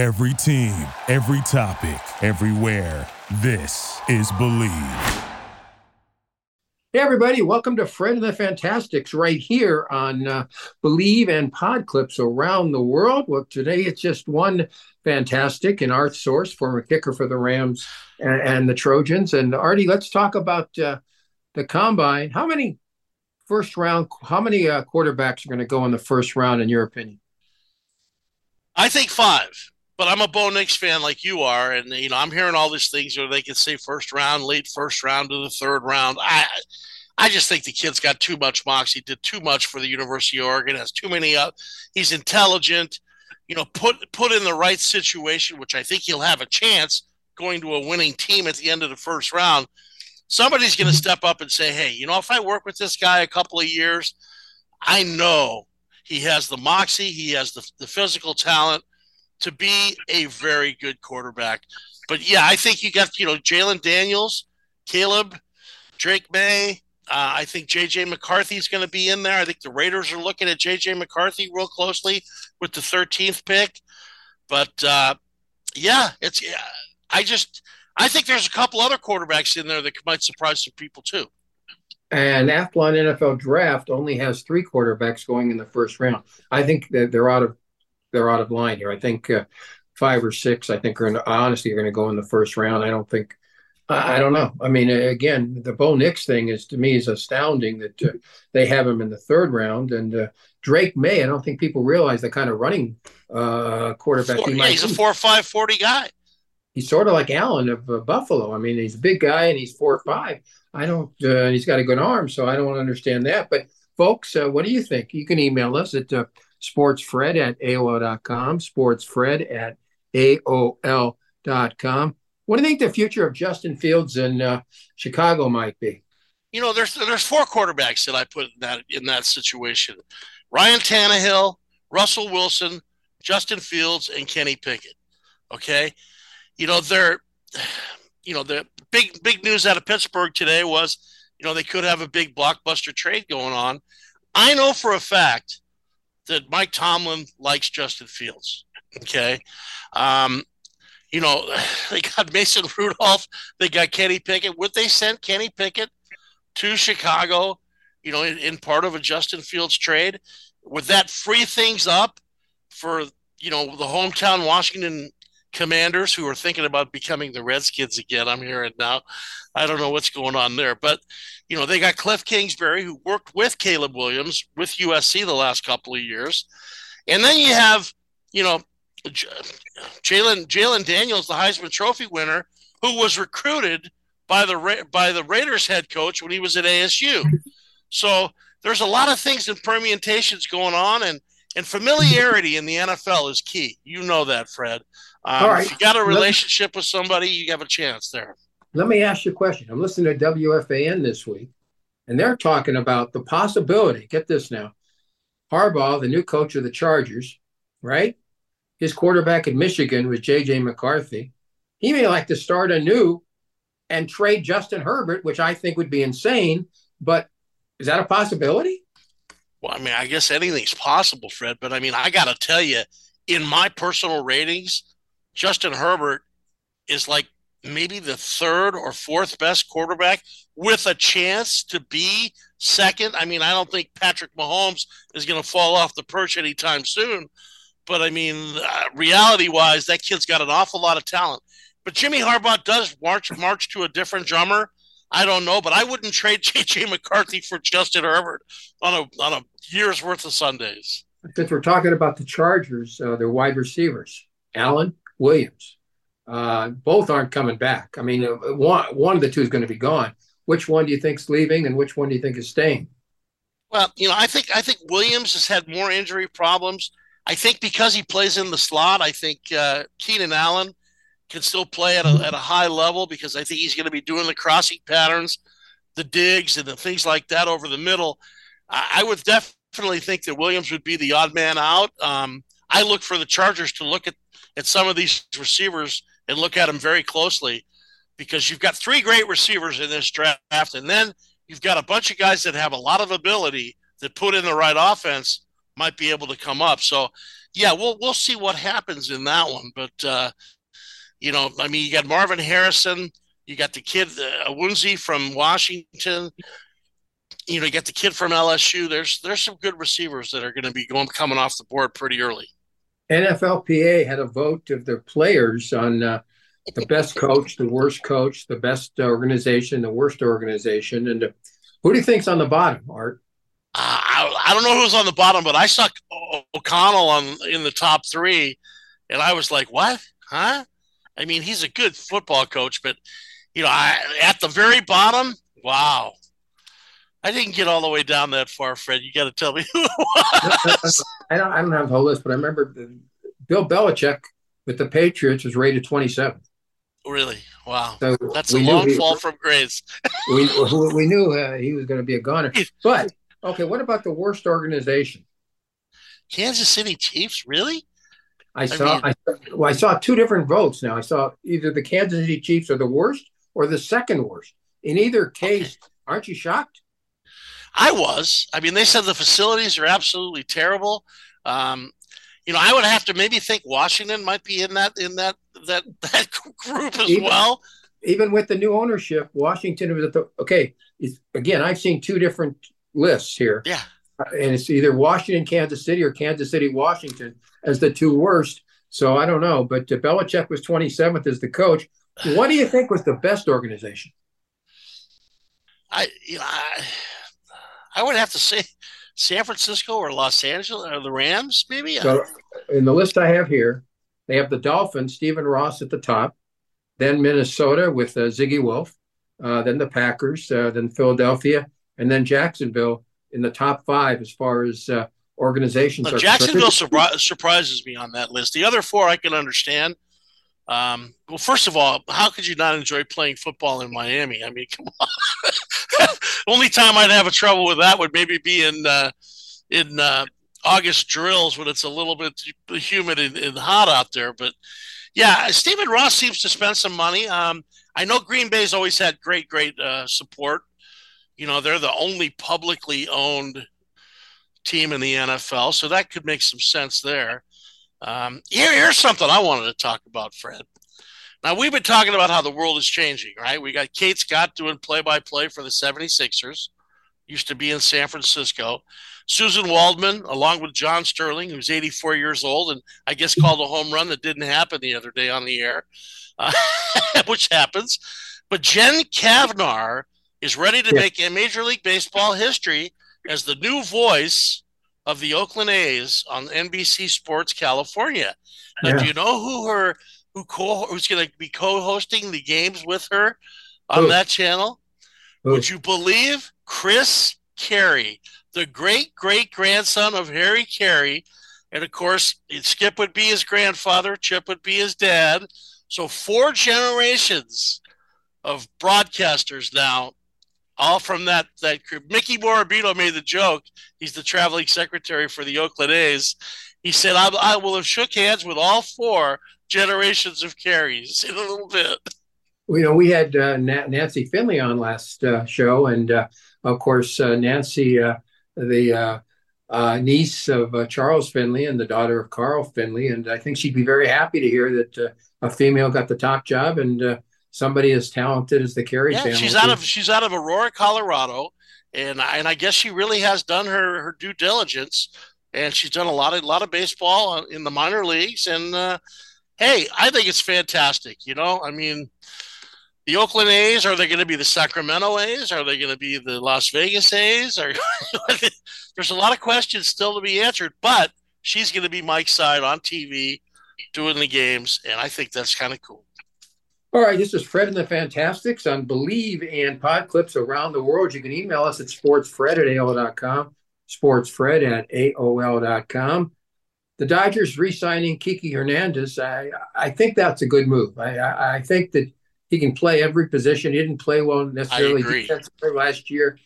Every team, every topic, everywhere. This is Bleav. Hey, everybody, welcome to Fred and the Fantastics right here on uh, Bleav and pod clips around the world. Well, today it's just one fantastic and Art Source, former kicker for the Rams and, and the Trojans. And Artie, let's talk about uh, the combine. How many first round, how many uh, quarterbacks are going to go in the first round, in your opinion? I think five but I'm a Bo Nix fan like you are, and you know I'm hearing all these things where they can say first round, late first round to the third round. I I just think the kid's got too much moxie, did too much for the University of Oregon, has too many up. He's intelligent, you know, put put in the right situation, which I think he'll have a chance going to a winning team at the end of the first round. Somebody's going to mm-hmm. step up and say, "Hey, you know, if I work with this guy a couple of years, I know he has the moxie, he has the, the physical talent." To be a very good quarterback. But yeah, I think you got, you know, Jalen Daniels, Caleb, Drake Maye. Uh, I think JJ McCarthy is going to be in there. I think the Raiders are looking at JJ McCarthy real closely with the 13th pick. But uh, yeah, it's, I just, I think there's a couple other quarterbacks in there that might surprise some people too. And Athlon NFL Draft only has three quarterbacks going in the first round. I think that they're out of they're out of line here. I think uh, five or six. I think are in, honestly are going to go in the first round. I don't think. I, I don't know. I mean, again, the Bo Nix thing is to me is astounding that uh, they have him in the third round. And uh, Drake Maye, I don't think people realize the kind of running uh, quarterback four, he yeah, might. He's be. a four five forty guy. He's sort of like Allen of uh, Buffalo. I mean, he's a big guy and he's four five. I don't. Uh, he's got a good arm, so I don't understand that. But folks, uh, what do you think? You can email us at sportsfred at AOL.com, sportsfred at AOL.com. What do you think the future of Justin Fields in uh, Chicago might be? You know, there's there's four quarterbacks that I put in that in that situation: Ryan Tannehill, Russell Wilson, Justin Fields, and Kenny Pickett. Okay, you know they're, you know the big big news out of Pittsburgh today was, you know they could have a big blockbuster trade going on. I know for a fact that Mike Tomlin likes Justin Fields. Okay. Um, you know, they got Mason Rudolph, they got Kenny Pickett. Would they send Kenny Pickett to Chicago, you know, in, in part of a Justin Fields trade? Would that free things up for, you know, the hometown Washington commanders who are thinking about becoming the Redskins again? I'm hearing now. I don't know what's going on there, but you know they got Cliff Kingsbury who worked with Caleb Williams with USC the last couple of years, and then you have you know Jalen Jalen Daniels, the Heisman Trophy winner, who was recruited by the by the Raiders head coach when he was at ASU. So there's a lot of things and permutations going on, and and familiarity in the NFL is key. You know that, Fred. Um, All right. If you got a relationship with somebody, you have a chance there. Let me ask you a question. I'm listening to WFAN this week, and they're talking about the possibility. Get this now. Harbaugh, the new coach of the Chargers, right? His quarterback in Michigan was JJ McCarthy. He may like to start anew and trade Justin Herbert, which I think would be insane. But is that a possibility? Well, I mean, I guess anything's possible, Fred. But I mean, I got to tell you, in my personal ratings, Justin Herbert is like maybe the third or fourth best quarterback with a chance to be second. I mean, I don't think Patrick Mahomes is going to fall off the perch anytime soon. But I mean, uh, reality wise, that kid's got an awful lot of talent. But Jimmy Harbaugh does march march to a different drummer. I don't know, but I wouldn't trade JJ McCarthy for Justin Herbert on a on a year's worth of Sundays. Since we're talking about the Chargers, uh, their wide receivers, Allen Williams, uh, both aren't coming back. I mean, uh, one one of the two is going to be gone. Which one do you think's leaving, and which one do you think is staying? Well, you know, I think I think Williams has had more injury problems. I think because he plays in the slot, I think uh, Keenan Allen can still play at a, at a high level because I think he's going to be doing the crossing patterns, the digs, and the things like that over the middle. I, I would definitely think that Williams would be the odd man out. Um, I look for the Chargers to look at, at some of these receivers and look at them very closely because you've got three great receivers in this draft, and then you've got a bunch of guys that have a lot of ability that put in the right offense might be able to come up. So, yeah, we'll we'll see what happens in that one. But uh, you know, I mean, you got Marvin Harrison, you got the kid uh, Odunze from Washington. You know, you got the kid from LSU. There's there's some good receivers that are going to be going coming off the board pretty early. NFLPA had a vote of their players on uh, the best coach, the worst coach, the best organization, the worst organization, and uh, who do you think's on the bottom, Art? Uh, I, I don't know who's on the bottom, but I saw O'Connell on in the top three, and I was like, "What? Huh?" I mean, he's a good football coach, but you know, I, at the very bottom, wow. I didn't get all the way down that far, Fred. You got to tell me who it was. I don't, I don't have the whole list, but I remember Bill Belichick with the Patriots was rated 27th. Really? Wow. So That's a long he, fall from grace. we, we knew uh, he was going to be a goner. But, okay, what about the worst organization? Kansas City Chiefs, really? I, I saw, mean, I, well, I saw two different votes now. I saw either the Kansas City Chiefs are the worst or the second worst. In either case, okay. aren't you shocked? I was. I mean, they said the facilities are absolutely terrible. Um, you know, I would have to maybe think Washington might be in that in that that that group as even, well. Even with the new ownership, Washington was at the okay. again, I've seen two different lists here. Yeah, and it's either Washington, Kansas City, or Kansas City, Washington as the two worst. So I don't know, but uh, Belichick was 27th as the coach. What do you think was the best organization? I, you know, I, I would have to say San Francisco or Los Angeles or the Rams, maybe. So in the list I have here, they have the Dolphins, Stephen Ross at the top, then Minnesota with uh, Zygi Wilf, uh, then the Packers, uh, then Philadelphia, and then Jacksonville in the top five as far as uh, organizations. Jacksonville surprises me on that list. The other four I can understand. Um, well, first of all, how could you not enjoy playing football in Miami? I mean, come on. Only time I'd have a trouble with that would maybe be in uh, in uh, August drills when it's a little bit humid and, and, hot out there. But yeah, Stephen Ross seems to spend some money. Um, I know Green Bay's always had great, great uh, support. You know, they're the only publicly owned team in the NFL, so that could make some sense there. Um, here, here's something I wanted to talk about, Fred. Now, we've been talking about how the world is changing, right? We got Kate Scott doing play by play for the 76ers, used to be in San Francisco. Suzyn Waldman, along with John Sterling, who's 84 years old, and I guess called a home run that didn't happen the other day on the air, uh, which happens. But Jen Cavnar is ready to yeah. make a Major League Baseball history as the new voice of the Oakland A's on NBC Sports California. Now, yeah. do you know who her who co who's going to be co-hosting the games with her on that channel? Would you believe Chris Caray, the great great grandson of Harry Caray, and of course Skip would be his grandfather, Chip would be his dad. So four generations of broadcasters now all from that that group. Mickey Morabito made the joke. He's the traveling secretary for the Oakland A's. He said, I, I will have shook hands with all four generations of Carays in a little bit. You know, we had uh, Nancy Finley on last uh, show, and uh, of course, uh, Nancy, uh, the uh, niece of Charles Finley and the daughter of Carl Finley, and I think she'd be very happy to hear that a female got the top job and somebody as talented as the Caray yeah, family. She's out of she's out of Aurora, Colorado, and and I guess she really has done her her due diligence, and she's done a lot of a lot of baseball in the minor leagues. And uh, hey, I think it's fantastic. You know, I mean. The Oakland A's are they going to be the Sacramento A's? Are they going to be the Las Vegas A's? Are, there's a lot of questions still to be answered, but she's going to be Mike's side on TV doing the games, and I think that's kind of cool. All right, this is Fred and the Fantastics on Bleav and pod clips around the world. You can email us at sportsfred at AOL.com, sportsfred at AOL.com. The Dodgers re signing Kiki Hernandez, I, I think that's a good move. I, I, I, think that he can play every position. He didn't play well necessarily defensively last year,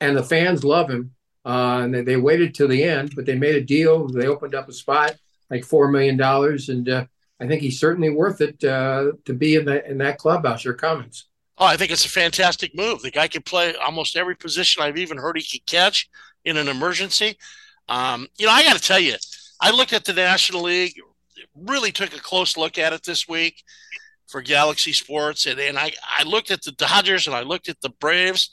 and the fans love him. Uh, and they, they waited till the end, but they made a deal. They opened up a spot, like $4 million, and uh, I think he's certainly worth it uh, to be in that in that clubhouse. Your comments? Oh, I think it's a fantastic move. The guy can play almost every position. I've even heard he could catch in an emergency. Um, you know, I got to tell you, I looked at the National League, really took a close look at it this week for Galaxy Sports, and, and I, I looked at the Dodgers and I looked at the Braves,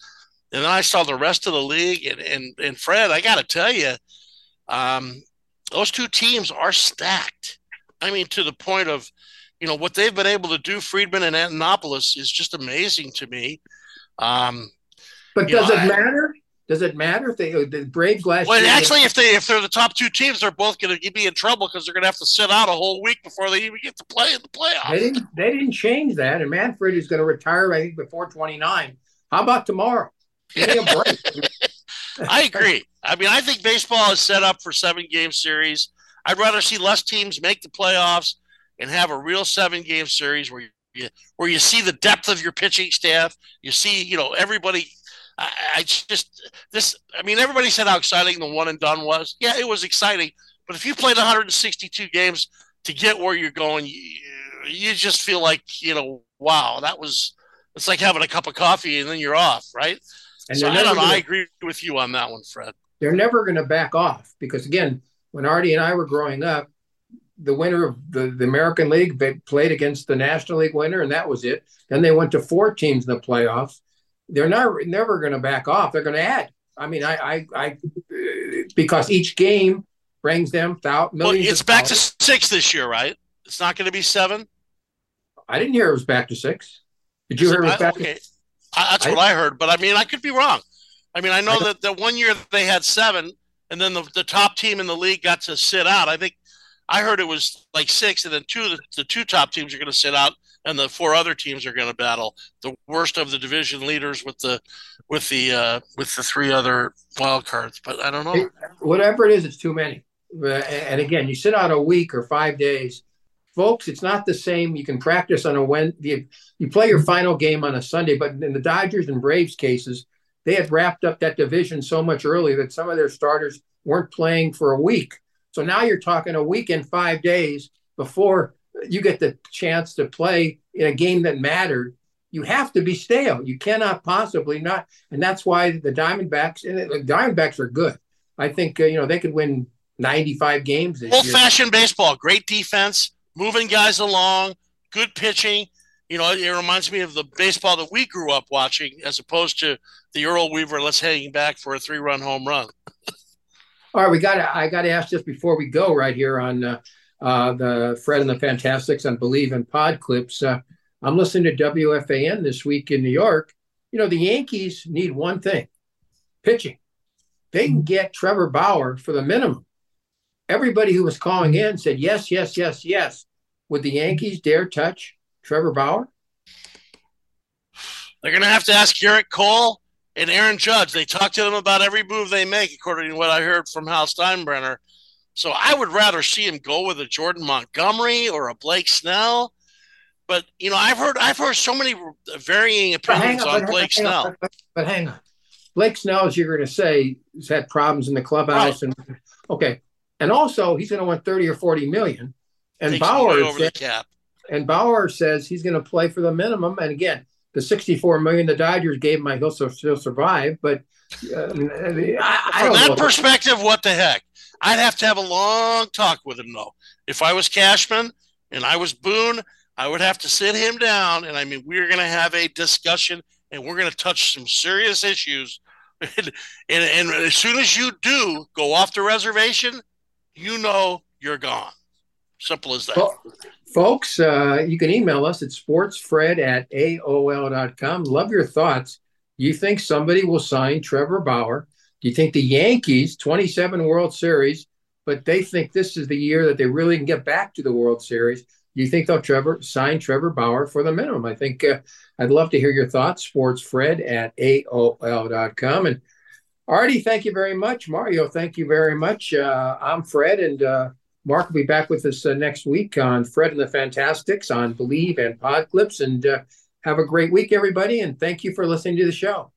and then I saw the rest of the league. And and, and Fred, I got to tell you, um, those two teams are stacked. I mean, to the point of, you know, what they've been able to do, Friedman and Anthopoulos, is just amazing to me. Um, but does know, it matter? Does it matter if they the Braves last well, actually, if they if they're the top two teams, they're both going to be in trouble because they're going to have to sit out a whole week before they even get to play in the playoffs. They didn't. They didn't change that, and Manfred is going to retire. I think before twenty nine. How about tomorrow? Give me a break. I agree. I mean, I think baseball is set up for seven game series. I'd rather see less teams make the playoffs and have a real seven game series where you where you see the depth of your pitching staff. You see, you know, everybody I, I just this. I mean, everybody said how exciting the one and done was. Yeah, it was exciting. But if you played 162 games to get where you're going, you, you just feel like you know, wow, that was. It's like having a cup of coffee and then you're off, right? And so I don't know. Gonna, I agree with you on that one, Fred. They're never going to back off because again, when Artie and I were growing up, the winner of the, the American League played against the National League winner, and that was it. Then they went to four teams in the playoffs they're never never going to back off. They're going to add. I mean, I, I, I, because each game brings them thou- millions. Well, it's back to six this year, right? It's not going to be seven. I didn't hear it was back to six. Did you Is hear it, back? Okay, to- I, that's I, what I heard, but I mean, I could be wrong. I mean, I know that the one year they had seven, and then the, the top team in the league got to sit out. I think I heard it was like six, and then two the, the two top teams are going to sit out, and the four other teams are going to battle the worst of the division leaders with the with the uh, with the three other wild cards. But I don't know. Whatever it is, it's too many. And again, you sit out a week or five days, folks. It's not the same. You can practice on a Wednesday. You play your final game on a Sunday, but in the Dodgers and Braves cases, they had wrapped up that division so much earlier that some of their starters weren't playing for a week. So now you're talking a week and five days before you get the chance to play in a game that mattered, you have to be stale. You cannot possibly not, and that's why the Diamondbacks and the Diamondbacks are good. I think uh, you know they could win 95 games. Old fashioned baseball, great defense, moving guys along, good pitching. You know, it reminds me of the baseball that we grew up watching, as opposed to the Earl Weaver. Let's hang back for a three-run home run. All right, we got. I got to ask just before we go right here on uh, uh, the Fred and the Fantastics on Bleav in Pod Clips. Uh, I'm listening to WFAN this week in New York. You know, the Yankees need one thing pitching. They can get Trevor Bauer for the minimum. Everybody who was calling in said, yes, yes, yes, yes. Would the Yankees dare touch Trevor Bauer? They're going to have to ask Gerrit Cole and Aaron Judge. They talk to them about every move they make, according to what I heard from Hal Steinbrenner. So I would rather see him go with a Jordan Montgomery or a Blake Snell. But you know, I've heard I've heard so many varying opinions on, on Blake Snell. On, but, but, hang on, Blake Snell, as you're going to say, has had problems in the clubhouse, right. and okay, and also he's going to want thirty or forty million. And Bauer over said, the cap. And Bauer says he's going to play for the minimum. And again, the sixty-four million the Dodgers gave him, he'll still survive. But uh, I, I from that perspective, what the heck? I'd have to have a long talk with him though. If I was Cashman and I was Boone, I would have to sit him down and I mean we're going to have a discussion and we're going to touch some serious issues. and, and, and as soon as you do go off the reservation, you know you're gone. Simple as that. Well, folks, uh, you can email us at sportsfred at AOL.com. Love your thoughts. You think somebody will sign Trevor Bauer? Do you think the Yankees, 27 World Series, but they think this is the year that they really can get back to the World Series? Do you think they'll Trevor sign Trevor Bauer for the minimum? I think uh, I'd love to hear your thoughts. SportsFred at AOL.com. And Artie, thank you very much. Mario, thank you very much. Uh, I'm Fred, and uh, Mark will be back with us uh, next week on Fred and the Fantastics on Bleav and Pod Clips. And uh, have a great week, everybody. And thank you for listening to the show.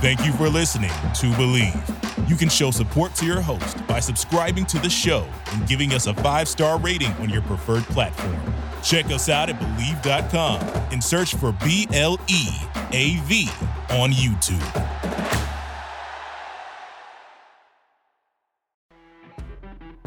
Thank you for listening to Bleav. You can show support to your host by subscribing to the show and giving us a five star rating on your preferred platform. Check us out at Bleav.com and search for B L E A V on YouTube.